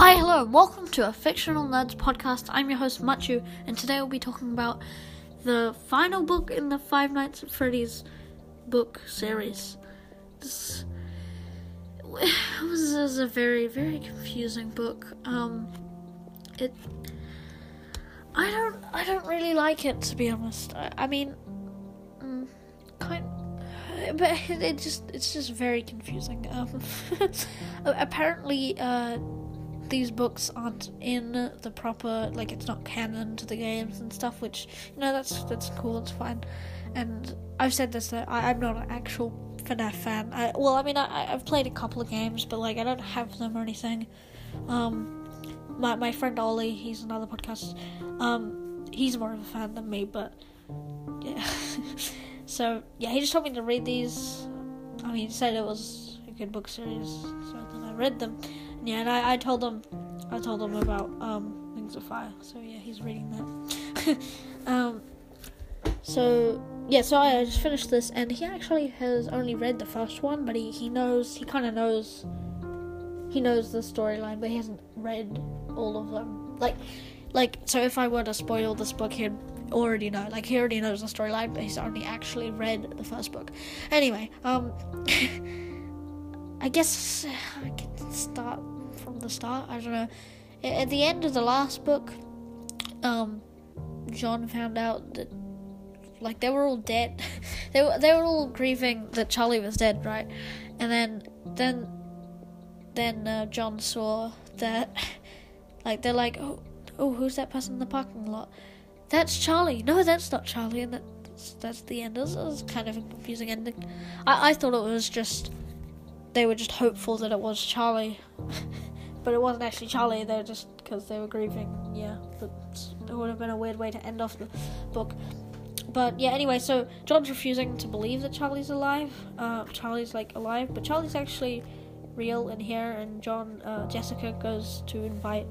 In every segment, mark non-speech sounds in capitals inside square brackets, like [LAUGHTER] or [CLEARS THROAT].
Hi, hello, welcome to a Fictional Nerds podcast. I'm your host, Machu, and today we'll be talking about the final book in the Five Nights at Freddy's book series. This [SIGHS] was, was a very, very confusing book. Um, it, I don't, I don't really like it to be honest. I, I mean, mm, kind, but it, it just, it's just very confusing. Um, [LAUGHS] apparently, uh these books aren't in the proper like it's not canon to the games and stuff which you know that's that's cool it's fine. And i've said this that I, am not an actual FNAF fan. I, well i mean I, i've played a couple of games but like i don't have them or anything. Um my, my friend ollie he's another podcast. Um he's more of a fan than me but yeah. [LAUGHS] So yeah he just told me to read these. I mean he said it was a good book series so then i read them yeah, and I, I told him, I told him about um, Wings of Fire. So yeah, he's reading that. [LAUGHS] um, so yeah, so I just finished this, and he actually has only read the first one, but he he knows, he kind of knows, he knows the storyline, but he hasn't read all of them. Like, like so if I were to spoil this book, he'd already know. Like he already knows the storyline, but he's only actually read the first book. Anyway, um. [LAUGHS] I guess I can start the start. I don't know. At the end of the last book, um, John found out that like they were all dead. [LAUGHS] they were they were all grieving that Charlie was dead, right? And then then then uh, John saw that [LAUGHS] like they're like, oh, oh, who's that person in the parking lot? That's Charlie. No, that's not Charlie. And that's that's the end. It was, kind of a confusing ending. I I thought it was just they were just hopeful that it was Charlie, [LAUGHS] but it wasn't actually Charlie. They're just because they were grieving. Yeah, but it would have been a weird way to end off the book. But yeah, anyway, so John's refusing to believe that Charlie's alive. Uh, Charlie's like alive, but Charlie's actually real in here. And John, uh, Jessica goes to invite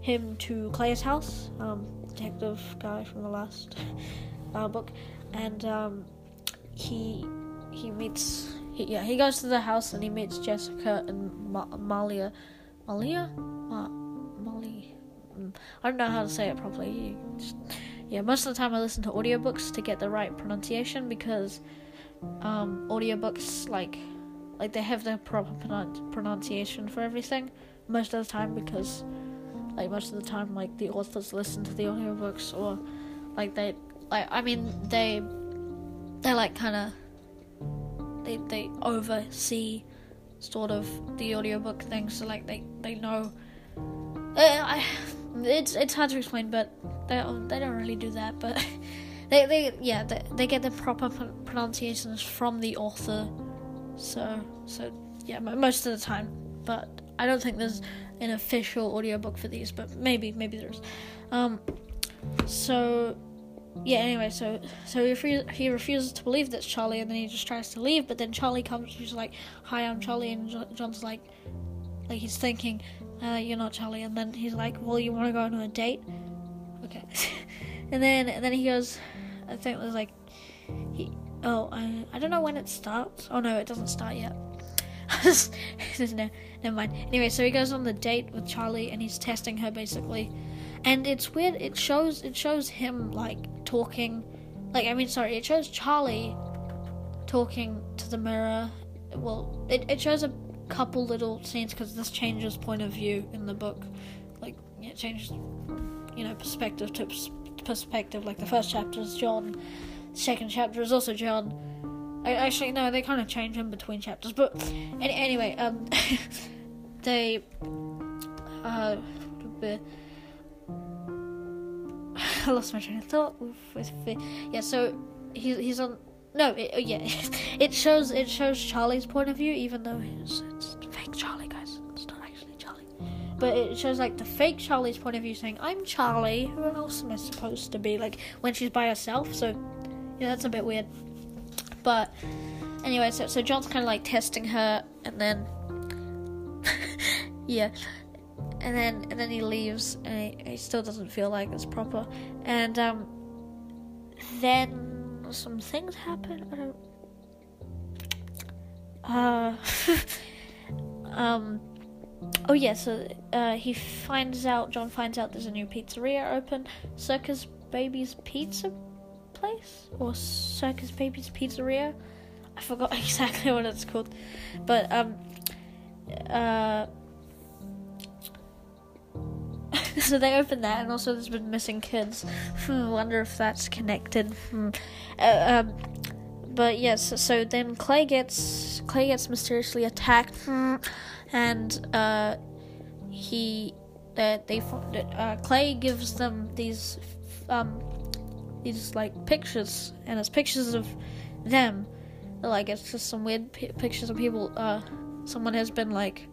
him to Claire's house, um, detective guy from the last [LAUGHS] uh, book, and um, he he meets he, yeah, he goes to the house and he meets Jessica and Ma- Malia. Malia? Ma- Molly. Mm, I don't know how to say it properly. Just, yeah, most of the time I listen to audiobooks to get the right pronunciation because um, audiobooks, like, like they have the proper pronunciation for everything most of the time because, like, most of the time, like, the authors listen to the audiobooks or, like, they, like, I mean, they, they, like, kind of they they oversee sort of the audiobook thing, so like they they know. I, it's it's hard to explain, but they they don't really do that. But [LAUGHS] they they yeah they, they get the proper pronunciations from the author, so so yeah most of the time. But I don't think there's an official audiobook for these, but maybe maybe there's. Um, so yeah, anyway, so so he, he refuses to believe that's Charlie, and then he just tries to leave. But then Charlie comes, he's like, "Hi, I'm Charlie," and John's like, like he's thinking, uh, "You're not Charlie," and then he's like, "Well, you want to go on a date?" Okay, [LAUGHS] and then and then he goes, I think it was like, he, oh, I I don't know when it starts. Oh no, it doesn't start yet. [LAUGHS] no, never mind. Anyway, so he goes on the date with Charlie, and he's testing her basically and it's weird. It shows it shows him like talking, like I mean, sorry, it shows Charlie talking to the mirror. Well, it it shows a couple little scenes because this changes point of view in the book. Like it changes, you know, perspective to perspective. Like the first chapter is John, second chapter is also John. Actually, no, they kind of change in between chapters. But any, anyway, um, [LAUGHS] they uh. [LAUGHS] I lost my train of thought. Yeah, so he's he's on. No, it, oh, yeah, [LAUGHS] it shows it shows Charlie's point of view, even though it's, it's fake Charlie, guys. It's not actually Charlie, but it shows like the fake Charlie's point of view, saying, "I'm Charlie. Who else am I supposed to be?" Like when she's by herself. So yeah, that's a bit weird. But anyway, so so John's kind of like testing her, and then [LAUGHS] yeah, and then and then he leaves, and he, he still doesn't feel like it's proper. And um, then some things happen. I don't. Uh, [LAUGHS] um, oh yeah, so uh, he finds out. John finds out there's a new pizzeria open, Circus Baby's Pizza Place or Circus Baby's Pizzeria. I forgot [LAUGHS] exactly what it's called, but um, uh. [LAUGHS] so they opened that, and also there's been missing kids. Hmm, wonder if that's connected. Hmm. Uh, um, but yes, so then Clay gets Clay gets mysteriously attacked, hmm, and uh, he uh, they uh, Clay gives them these um these like pictures, and it's pictures of them. Like it's just some weird p- pictures of people. Uh, someone has been like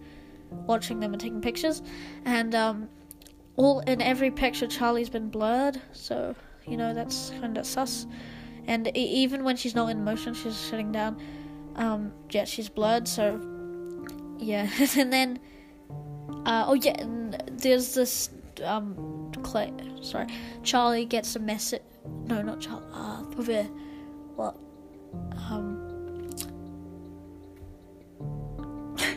watching them and taking pictures, and um, all in every picture Charlie's been blurred. So you know that's kind of sus. And e- even when she's not in motion, she's sitting down. Um, yeah, she's blurred. So yeah, [LAUGHS] and then uh, oh yeah, and there's this um Clay. Sorry, Charlie gets a message. No, not Charlie. Uh, what? Um. [LAUGHS]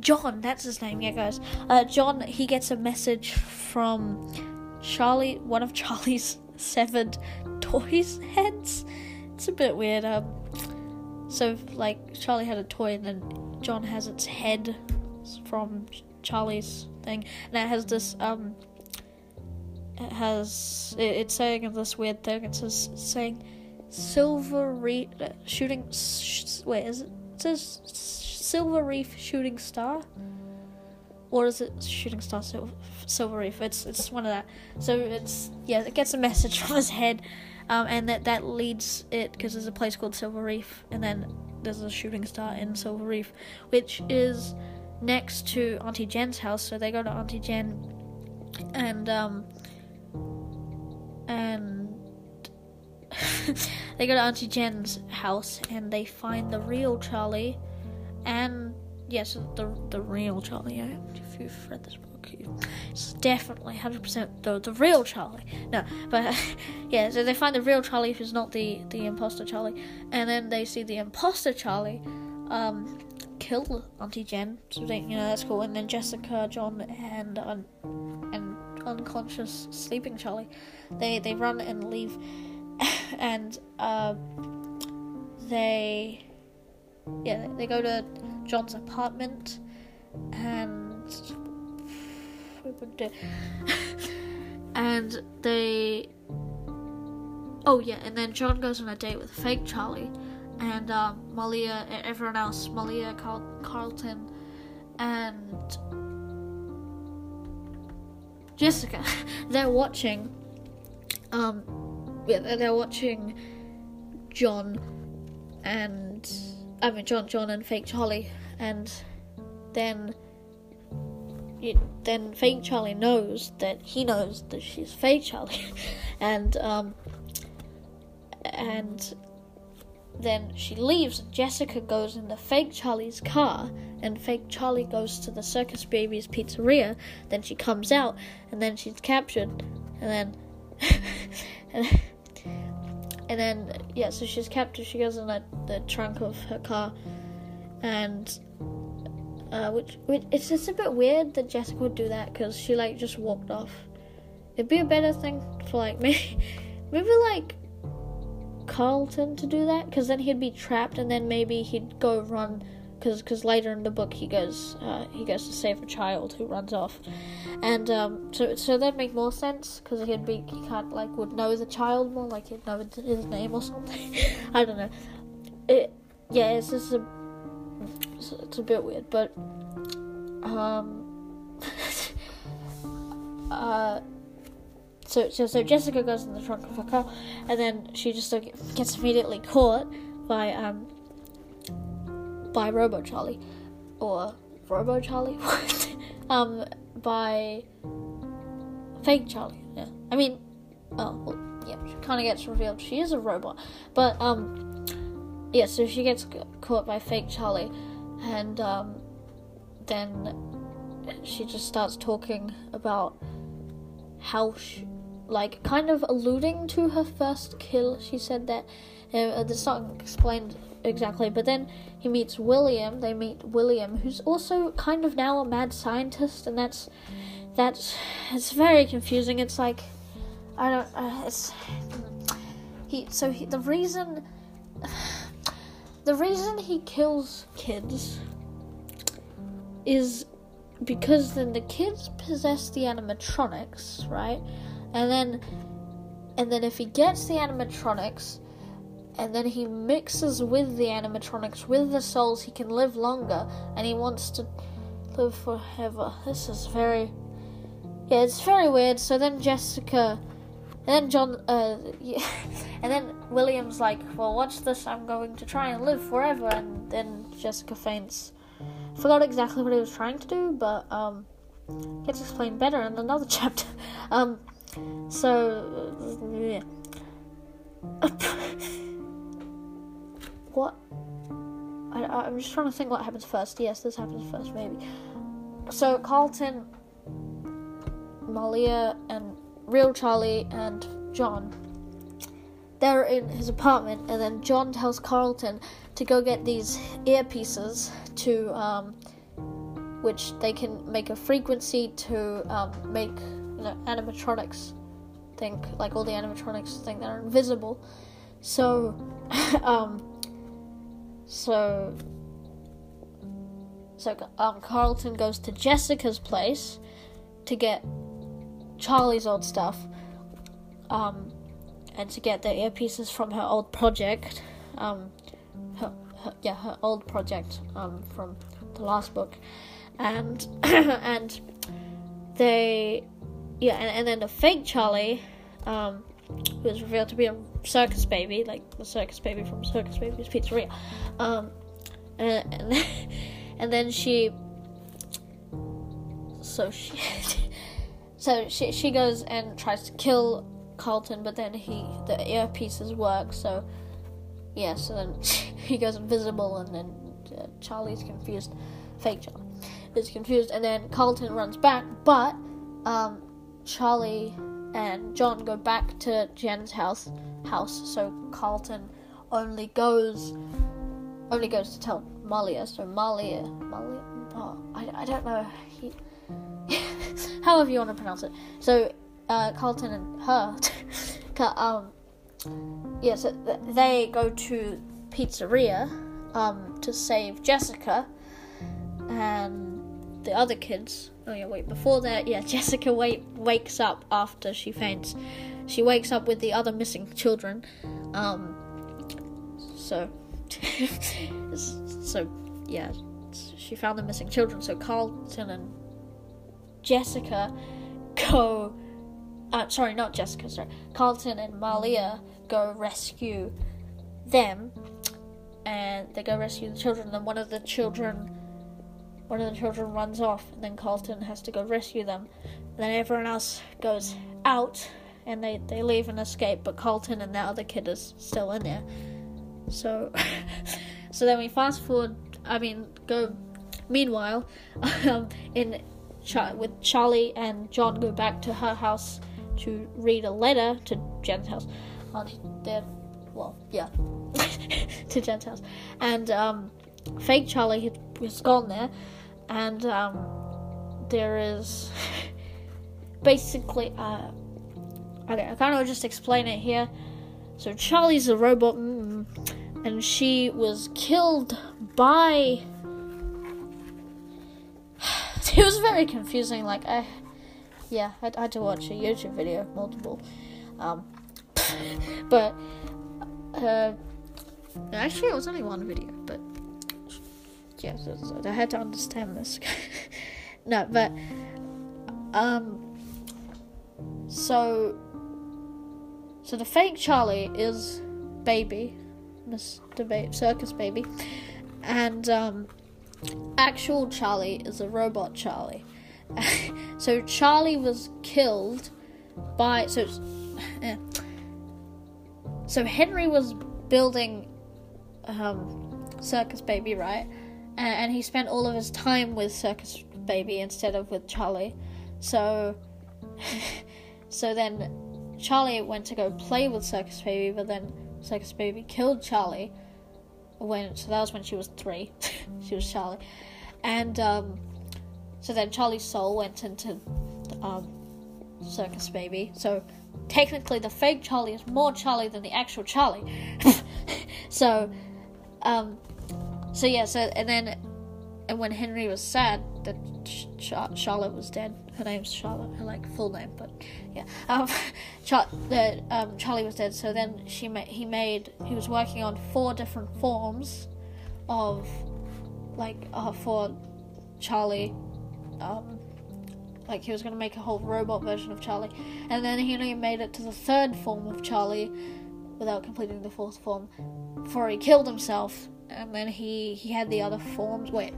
John, that's his name. Yeah, guys. Uh, John, he gets a message from Charlie, one of [LAUGHS] Charlie's severed toys heads. It's a bit weird. Um, so like Charlie had a toy, and then John has its head from Charlie's thing, and it has this um. It has it, it's saying this weird thing. It says saying silver reef uh, shooting. Sh- wait, is it? It says silver reef shooting star or is it shooting star silver, silver reef it's it's one of that so it's yeah it gets a message [LAUGHS] from his head um, and that that leads it because there's a place called silver reef and then there's a shooting star in silver reef which is next to auntie jen's house so they go to auntie jen and um and [LAUGHS] they go to auntie jen's house and they find the real charlie and yes, the the real Charlie. If you've read this book, it's definitely hundred percent the the real Charlie. No, but [LAUGHS] yeah, so they find the real Charlie who's not the the imposter Charlie, and then they see the imposter Charlie, um, kill Auntie Jen. So they, you know that's cool. And then Jessica, John, and un, and unconscious sleeping Charlie, they they run and leave, [LAUGHS] and uh, they yeah, they go to John's apartment and [SIGHS] [LAUGHS] and they oh yeah, and then John goes on a date with fake Charlie and um, Malia and everyone else, Malia, Carl- Carlton, and Jessica. [LAUGHS] they're watching. Um, yeah, they're watching John and I mean John, John and fake Charlie, and then then fake Charlie knows that he knows that she's fake Charlie, [LAUGHS] and um, and then she leaves. And Jessica goes in the fake Charlie's car, and fake Charlie goes to the Circus Baby's pizzeria. Then she comes out, and then she's captured, and then. and [LAUGHS] and then yeah, so she's captured. She goes in the, the trunk of her car, and uh, which, which it's just a bit weird that Jessica would do that because she like just walked off. It'd be a better thing for like [LAUGHS] maybe maybe like Carlton to do that because then he'd be trapped and then maybe he'd go run because because later in the book he goes uh, he goes to save a child who runs off, and um, so so that'd make more sense because he'd be he can't like would know the child more like he'd know his name or something. [LAUGHS] I don't know. It yeah, it's just a it's, it's a bit weird, but um [LAUGHS] uh. So, so, so Jessica goes in the trunk of her car, and then she just gets immediately caught by um, by Robo Charlie, or Robo Charlie, [LAUGHS] um, by fake Charlie. Yeah, I mean, oh, well, yeah, she kind of gets revealed she is a robot, but um, yeah, so she gets caught by fake Charlie, and um, then she just starts talking about how she, like kind of alluding to her first kill. She said that uh, it's not explained exactly, but then he meets William. They meet William, who's also kind of now a mad scientist, and that's that's it's very confusing. It's like I don't. Uh, it's he. So he, the reason [SIGHS] the reason he kills kids is because then the kids possess the animatronics, right? And then and then if he gets the animatronics and then he mixes with the animatronics with the souls, he can live longer and he wants to live forever. This is very yeah, it's very weird. So then Jessica and then John, uh, yeah, [LAUGHS] and then William's like, "Well, watch this. I'm going to try and live forever." And then Jessica faints. Forgot exactly what he was trying to do, but um, gets explained better in another [LAUGHS] chapter. Um, so yeah. what? I, I'm just trying to think what happens first. Yes, this happens first, maybe. So Carlton, Malia, and real Charlie and John. They're in his apartment, and then John tells Carlton to go get these earpieces to, um, which they can make a frequency to um, make animatronics think, like all the animatronics think that are invisible. So, [LAUGHS] um, so, so um, Carlton goes to Jessica's place to get Charlie's old stuff, um, and to get the earpieces from her old project, um, her, her, yeah, her old project um, from the last book, and [COUGHS] and they, yeah, and, and then the fake Charlie, um, who was revealed to be a circus baby, like the circus baby from Circus Baby's Pizzeria, um, and and, [LAUGHS] and then she, so she. [LAUGHS] So she she goes and tries to kill Carlton, but then he the earpieces work. So yeah, so then [LAUGHS] he goes invisible, and then uh, Charlie's confused. Fake Charlie is confused, and then Carlton runs back, but um, Charlie and John go back to Jen's house. House. So Carlton only goes only goes to tell Malia. So Malia, Malia. Oh, I, I don't know. He [LAUGHS] however you want to pronounce it. So uh, Carlton and her, [LAUGHS] um, yeah, so th- they go to pizzeria um, to save Jessica and the other kids. Oh yeah, wait. Before that, yeah, [LAUGHS] Jessica wait, wakes up after she faints. She wakes up with the other missing children. Um, so, [LAUGHS] so yeah, she found the missing children. So Carlton and Jessica go. Uh, sorry, not Jessica. Sorry, Carlton and Malia go rescue them, and they go rescue the children. Then one of the children, one of the children runs off, and then Carlton has to go rescue them. Then everyone else goes out, and they they leave and escape. But Carlton and that other kid is still in there. So, [LAUGHS] so then we fast forward. I mean, go. Meanwhile, [LAUGHS] um, in Char- with Charlie and John go back to her house to read a letter to Jen's house. On their, well, yeah, [LAUGHS] to Jen's house, and um, fake Charlie has gone there, and um, there is [LAUGHS] basically, uh, okay, I kind of just explain it here. So Charlie's a robot, mm, and she was killed by [SIGHS] it was very confusing. Like, I, yeah, I, I had to watch a YouTube video, multiple. Um, [LAUGHS] but, uh, actually, it was only one video, but, yeah, so I had to understand this. [LAUGHS] no, but, um, so, so the fake Charlie is Baby, Mr. Ba- Circus Baby, and, um, actual Charlie is a robot Charlie. [LAUGHS] so Charlie was killed by so eh. so Henry was building um, Circus Baby, right? And, he spent all of his time with Circus Baby instead of with Charlie. So [LAUGHS] so then Charlie went to go play with Circus Baby, but then Circus Baby killed Charlie. When so that was when she was three. [LAUGHS] she was Charlie, and um, so then Charlie's soul went into um, Circus Baby. So technically, the fake Charlie is more Charlie than the actual Charlie. [LAUGHS] so, um, so yeah. So and then, and when Henry was sad that Char- Charlotte was dead, her name's Charlotte, her like full name, but yeah. Um, [LAUGHS] Char- that um, Charlie was dead. So then she made he made he was working on four different forms of like uh, for Charlie. Um, like he was gonna make a whole robot version of Charlie, and then he only made it to the third form of Charlie without completing the fourth form before he killed himself. And then he he had the other forms. Wait,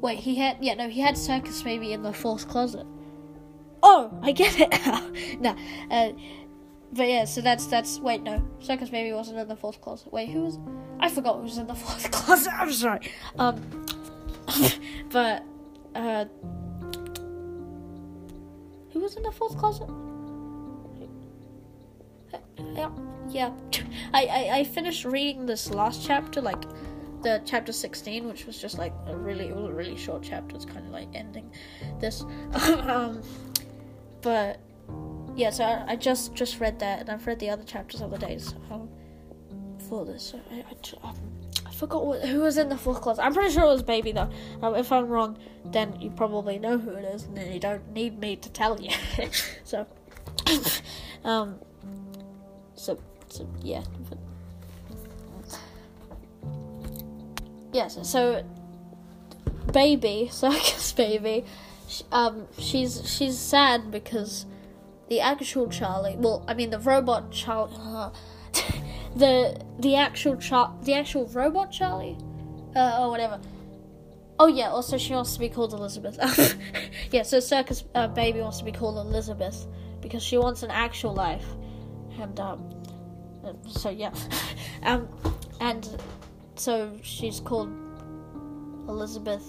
wait, he had yeah no he had Circus Baby in the fourth closet. Oh, I get it now. [LAUGHS] no, uh, but yeah, so that's that's wait no, Circus Baby wasn't in the fourth closet. Wait, who was? I forgot who was in the [LAUGHS] fourth closet. I'm sorry. Um, [LAUGHS] but uh, who was in the fourth closet? Yeah. I, I I finished reading this last chapter, like the chapter 16 which was just like a really it was a really short chapter. It's kind of like ending this. [LAUGHS] Um but yeah so I, I, just just read that and i've read the other chapters other days um, for this. So I, I, um, I forgot what, who was in the fourth class. I'm pretty sure it was baby though. Um, if i'm wrong then you probably know who it is and then you don't need me to tell you. [LAUGHS] So [COUGHS] um so, so yeah yes, so baby, [LAUGHS] circus baby, um, she's she's sad because the actual Charlie, well, I mean the robot Charlie, [LAUGHS] uh, the the actual Char- the actual robot Charlie, uh, or whatever. Oh yeah, also she wants to be called Elizabeth. [LAUGHS] yeah, so circus uh, baby wants to be called Elizabeth because she wants an actual life, and um, so yeah, um, and so she's called Elizabeth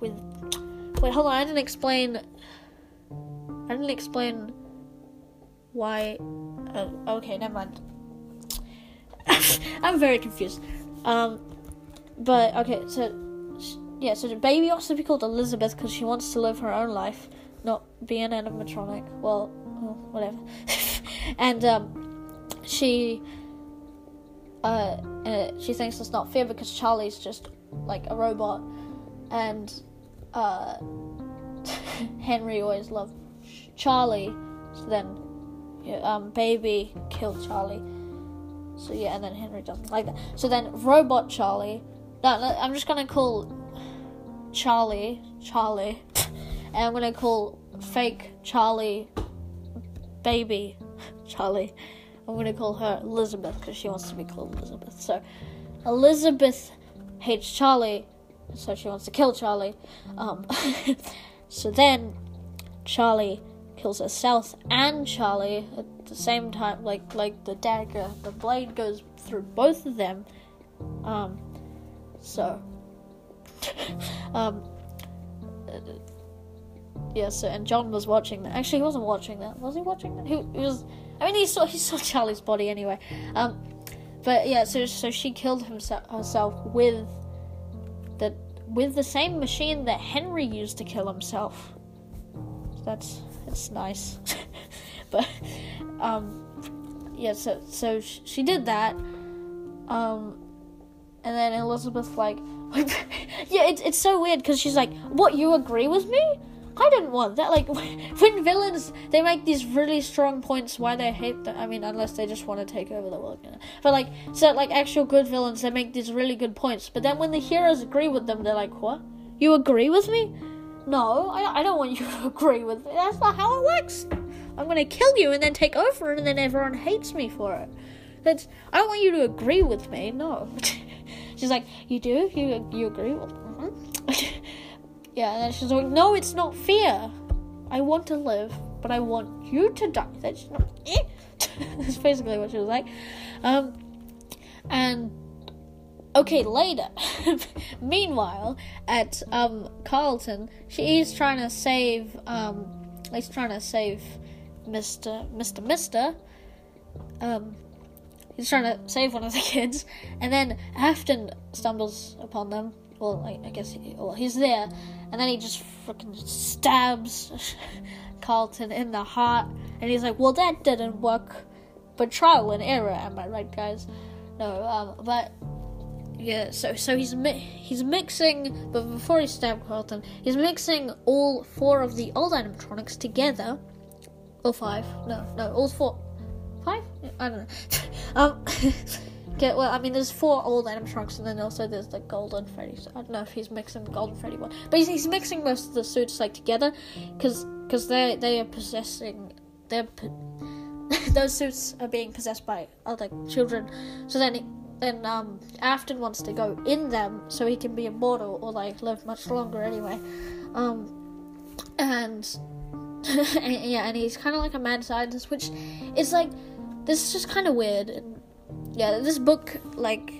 with. Wait, hold on. I didn't explain. I didn't explain why. Uh, okay, never mind. [LAUGHS] I'm very confused. Um, but okay, so yeah, so the baby wants to be called Elizabeth because she wants to live her own life, not be an animatronic. Well, well whatever. [LAUGHS] and um, she uh, uh, she thinks it's not fair because Charlie's just like a robot, and uh, [LAUGHS] Henry always loved Charlie. So then, yeah, um, baby killed Charlie. So yeah, and then Henry doesn't like that. So then, robot Charlie. No, no I'm just gonna call Charlie Charlie, [LAUGHS] and I'm gonna call fake Charlie baby Charlie. I'm gonna call her Elizabeth because she wants to be called Elizabeth. So Elizabeth hates Charlie, so she wants to kill Charlie. Um, [LAUGHS] so then Charlie kills herself and Charlie at the same time. Like like the dagger, the blade goes through both of them. Um, so [LAUGHS] um, yeah. So and John was watching that. Actually, he wasn't watching that. Was he watching that? He, he was I mean, he saw he saw [LAUGHS] Charlie's body anyway. Um, but yeah, so so she killed himself herself with the with the same machine that Henry used to kill himself. That's that's nice. [LAUGHS] but um, yeah, so so she did that. Um, and then Elizabeth like, [LAUGHS] yeah, it's it's so weird because she's like, "What? You agree with me?" I didn't want that. Like [LAUGHS] when villains they make these really strong points why they hate them. I mean, unless they just want to take over the world. You know? But like so, like actual good villains, they make these really good points. But then when the heroes agree with them, they're like, "What? You agree with me? No, I, I don't want you to [LAUGHS] agree with me. That's not how it works. I'm gonna kill you and then take over, and then everyone hates me for it. That's I don't want you to agree with me. No." [LAUGHS] She's like, "You do? You you agree with?" Mm-hmm. Yeah, and then she's like, no, it's not fear. I want to live, but I want you to die. That's not. Eh. [LAUGHS] That's basically what she was like. Um, and okay, later. [LAUGHS] Meanwhile, at um Carlton, she is trying to save um, he's trying to save Mister Mister Mister. Um, he's trying to save one of the kids, and then Afton stumbles upon them. Well, I, I guess he, well, he's there, and then he just freaking stabs [LAUGHS] Carlton in the heart, and he's like, "Well, that didn't work." But trial and error, am I right, guys? No, um, but yeah, so so he's mi- he's mixing, but before he stabbed Carlton, he's mixing all four of the old animatronics together, or five? No, no, all four, five? I don't know. [LAUGHS] um, [LAUGHS] okay, well, I mean, there's four old animatronics, and then also there's the Golden Freddy. So I don't know if he's mixing the Golden Freddy one, but he's, he's mixing most of the suits like together, because because they they are possessing they're. [LAUGHS] those suits are being possessed by other children. So then, then um, Afton wants to go in them so he can be immortal or like live much longer anyway. Um, and, [LAUGHS] and yeah, and he's kind of like a mad scientist, which is like this is just kind of weird. And yeah, this book like.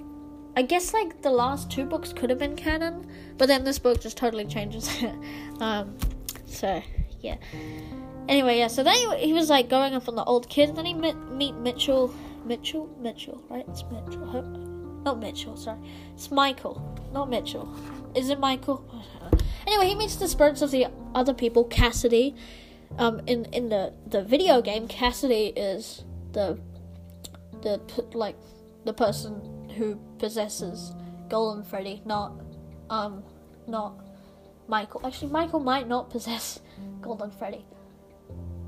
I guess like the last two books could have been canon, but then this book just totally changes it. [LAUGHS] um, so yeah. Anyway, yeah, so then he, he, was like going up on the old kid, then he met meet Mitchell, Mitchell, Mitchell, right? It's Mitchell, not Mitchell. Sorry, it's Michael, not Mitchell. Is it Michael? Anyway, he meets the spirits of the other people. Cassidy, um, in in the the video game, Cassidy is the the like the person who possesses Golden Freddy, not um, not Michael. Actually, Michael might not possess [LAUGHS] Golden Freddy.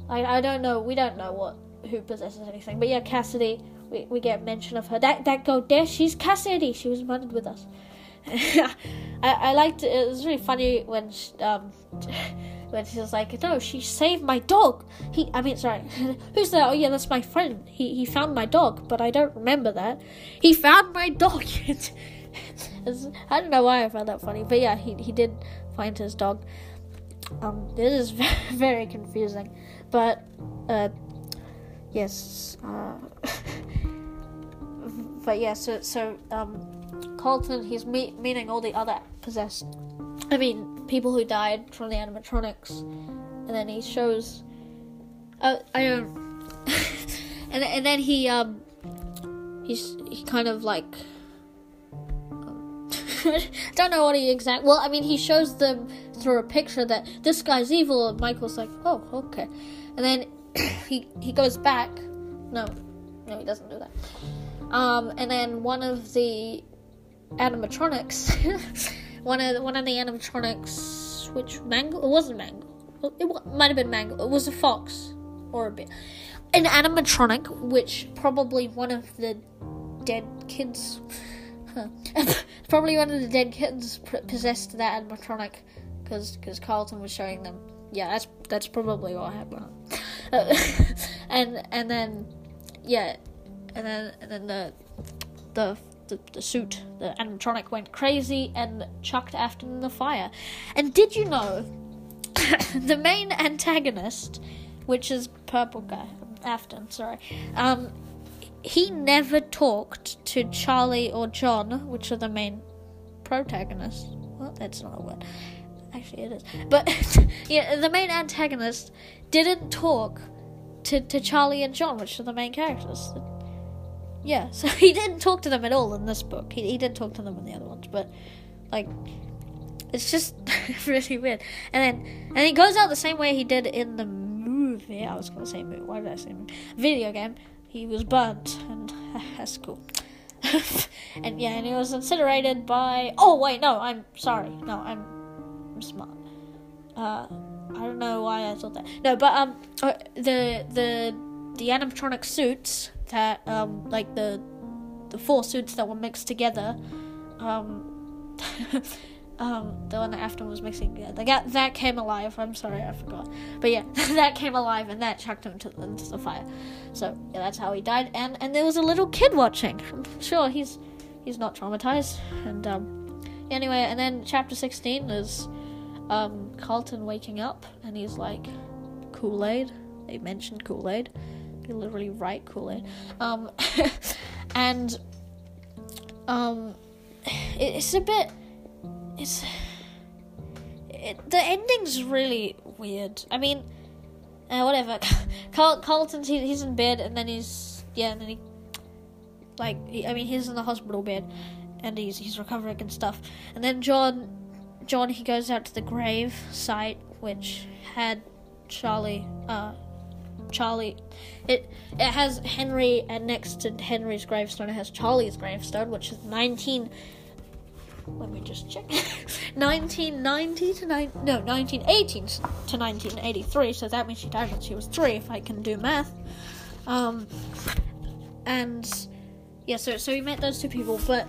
I, I don't know. We don't know what who possesses anything. But yeah, Cassidy. We, we get mention of her. That that girl there, she's Cassidy. She was modded with us. [LAUGHS] I, I liked it. It was really funny when she, um [LAUGHS] when she was like, "No, she saved my dog." He, I mean, sorry, [LAUGHS] who's that? Oh yeah, that's my friend. He he found my dog, but I don't remember that. He found my dog. [LAUGHS] I don't know why I found that funny, but yeah, he he did find his dog. Um, this is [LAUGHS] very, confusing. But uh, yes, uh, but yeah. So so um, Carlton he's meet, meeting all the other possessed. I mean, people who died from the animatronics, and then he shows. Uh, I don't. [LAUGHS] and and then he um, he's he kind of like. [LAUGHS] Don't know what he exact. Well, I mean, he shows them through a picture that this guy's evil, and Michael's like, "Oh, okay." and then [CLEARS THROAT] he he goes back. No, no, he doesn't do that. Um, and then one of the animatronics, [LAUGHS] one of one of the animatronics, which Mangle, it wasn't Mangle. It might have been Mangle. It was a fox or a bear. An animatronic, which probably one of the dead kids. Huh. [LAUGHS] probably one of the dead kids possessed that animatronic because because Carlton was showing them yeah, that's that's probably what happened. Uh, [LAUGHS] and and then yeah, and then and then the the the, the suit, the animatronic went crazy and chucked Afton in the fire. And did you know [LAUGHS] the main antagonist, which is purple guy, Afton, sorry, um, he never talked to Charlie or John, which are the main protagonists. Well, that's not a word. Actually, it is. But [LAUGHS] yeah, the main antagonist didn't talk to, to Charlie and John, which are the main characters. Yeah, [LAUGHS] so he didn't talk to them at all in this book. He, he did talk to them in the other ones, but like it's just [LAUGHS] really weird. And then and he goes out the same way he did in the movie. I was gonna say movie. Why did I say movie? Video game. He was burnt, and [LAUGHS] that's cool. and yeah, and he was incinerated by. Oh wait, no, I'm sorry. No, I'm I'm smart. Uh, I don't know why I thought that. No, but um, uh, the the the animatronic suits that um, like the the four suits that were mixed together, um, [LAUGHS] um, the one that Afton was mixing together, that that came alive. I'm sorry, I forgot. But yeah, [LAUGHS] that came alive and that chucked him into, into the fire. So yeah, that's how he died. And and there was a little kid watching. I'm sure he's he's not traumatized. And um, anyway, and then chapter 16 is um, Carlton waking up and he's like, Kool Aid. They mentioned Kool Aid. Literally write Aid. Um, [LAUGHS] and um, it, it's a bit. It's. It, the ending's really weird. I mean, uh, whatever. [LAUGHS] Carl, Carlton's he, he's in bed, and then he's yeah, and then he like he, I mean he's in the hospital bed, and he's he's recovering and stuff. And then John, John he goes out to the grave site which had Charlie. Uh, Charlie, it it has Henry, and next to Henry's gravestone it has Charlie's gravestone, which is nineteen. Let me just check. [LAUGHS] 1990 to nine, no 1918 to 1983. So that means she died when she was three, if I can do math. Um, and yeah, so so we met those two people, but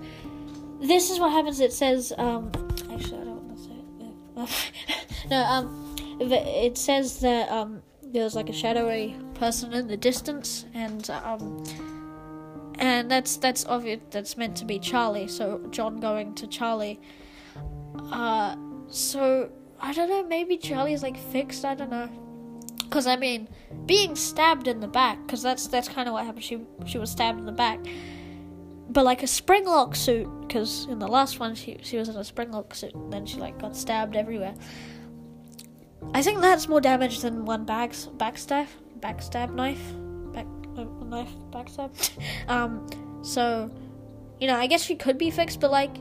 this is what happens. It says, um, actually, I don't want to say it. [LAUGHS] no, um, it says that um, there's like a shadowy person in the distance, and um, and that's that's obvious. That's meant to be Charlie. So John going to Charlie. Uh, so I don't know. Maybe Charlie's like fixed. I don't know. Cause I mean, being stabbed in the back. Cause that's that's kind of what happened. She she was stabbed in the back but like a springlock suit because in the last one she she was in a springlock suit and then she like got stabbed everywhere i think that's more damage than one back backstab backstab knife back uh, knife backstab. [LAUGHS] Um so you know i guess she could be fixed but like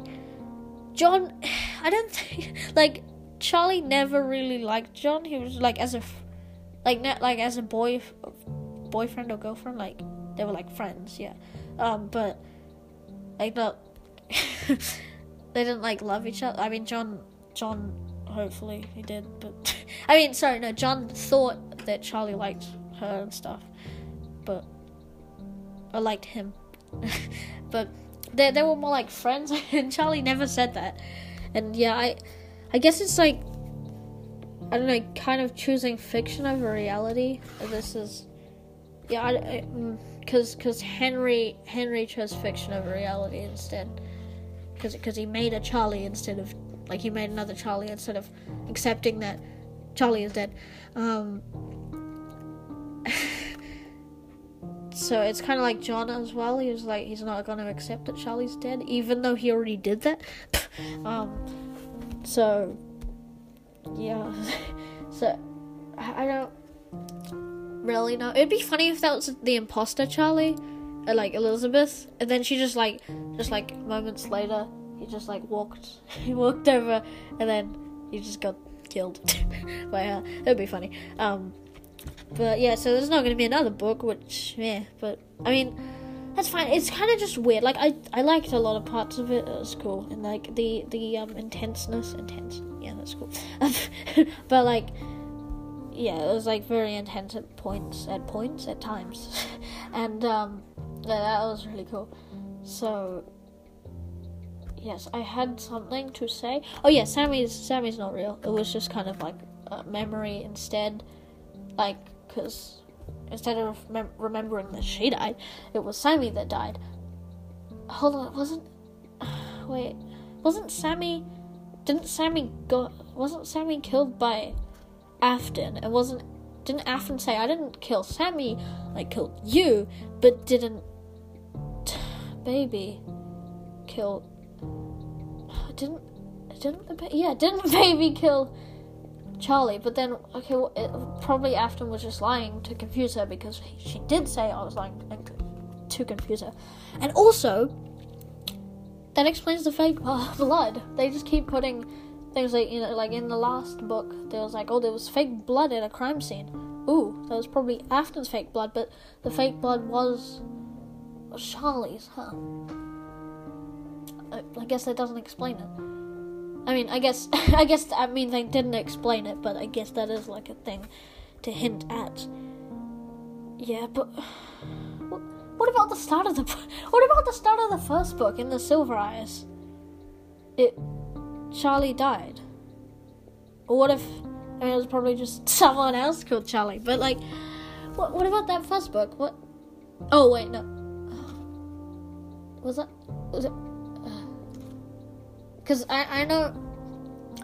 john [SIGHS] i don't think [LAUGHS] like charlie never really liked john. He was like as a like not like as a boy boyfriend or girlfriend like they were like friends yeah. Um but like not [LAUGHS] they didn't like love each other. I mean John John hopefully he did, but [LAUGHS] I mean sorry, no, John thought that Charlie liked her and stuff. But I liked him. [LAUGHS] but they they were more like friends [LAUGHS] and Charlie never said that. And yeah, I I guess it's like I don't know, kind of choosing fiction over reality. This is yeah, I, I mm because because Henry Henry chose fiction over reality instead because because he made a Charlie instead of like he made another Charlie instead of accepting that Charlie is dead. Um, [LAUGHS] so it's kind of like John as well. He was like he's not to accept that Charlie's dead, even though he already did that. [LAUGHS] um, so yeah, [LAUGHS] so I, don't really know. It'd be funny if that was the imposter Charlie, or like Elizabeth, and then she just like, just like moments later, he just like walked, [LAUGHS] he walked over, and then he just got killed by her. That'd be funny. Um, but yeah, so there's not gonna be another book, which yeah, but I mean. That's fine. It's kind of just weird. Like I, I liked a lot of parts of it. It was cool, and like the the um intenseness, intense. Yeah, that's cool. [LAUGHS] but like yeah, it was like very intense at points, at points, at times, [LAUGHS] and um, yeah, that was really cool. So, yes, I had something to say. Oh yeah, Sammy's Sammy's not real. It was just kind of like a memory instead, like because instead of mem- remembering that she died, it was Sammy that died. Hold on, wasn't [SIGHS] wait, wasn't Sammy? Didn't Sammy go? Wasn't Sammy killed by? Afton. It wasn't didn't Afton say I didn't kill Sammy, I killed you, but didn't baby kill didn't didn't the yeah didn't baby kill Charlie? But then okay, well, it, probably Afton was just lying to confuse her because she did say I was lying to confuse her, and also that explains the fake [LAUGHS] blood. They just keep putting things like you know like in the last book there was like oh there was fake blood at a crime scene ooh that was probably afton's fake blood but the fake blood was charlie's huh I, guess that doesn't explain it i mean i guess [LAUGHS] i guess i mean they didn't explain it but i guess that is like a thing to hint at yeah but [SIGHS] what about the start of the [LAUGHS] what about the start of the first book in the silver eyes it Charlie died? Or what if I mean, it was probably just [LAUGHS] someone else killed Charlie? But like, what what about that first book? What? Oh wait, no. [SIGHS] Was that was it? Because I I know.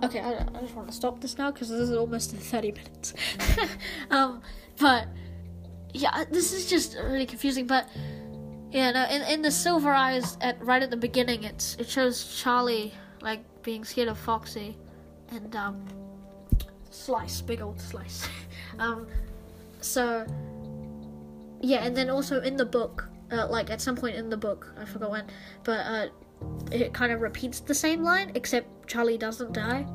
Okay, I, I just want to stop this now because this is almost 30 minutes. [LAUGHS] um, but yeah, this is just really confusing. But yeah, no, in in the Silver Eyes at right at the beginning, it's it shows Charlie like being scared of Foxy and um, Slice, big old Slice. [LAUGHS] um, so yeah, and then also in the book, uh, like at some point in the book, I forgot when, but uh, it kind of repeats the same line, except Charlie doesn't die.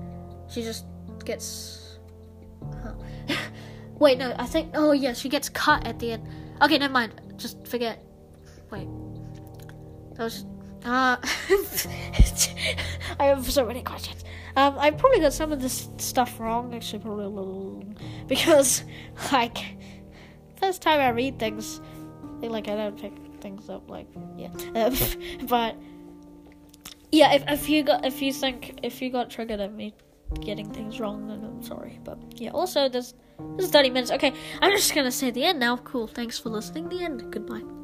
She just gets. Huh. [LAUGHS] Wait, no, I think. Oh yeah, she gets cut at the end. Okay, never mind. Just forget. Wait. That was. Uh, [LAUGHS] I have so many questions. Um, I probably got some of this stuff wrong. Actually, probably a little because, [LAUGHS] like, first time I read things, like I don't pick things up. Like, yeah, but yeah, if, if you got if you think if you got triggered at me getting things wrong, then I'm sorry. But yeah, also there's this is 30 minutes. Okay, I'm just gonna say the end now. Cool. Thanks for listening. The end. Goodbye.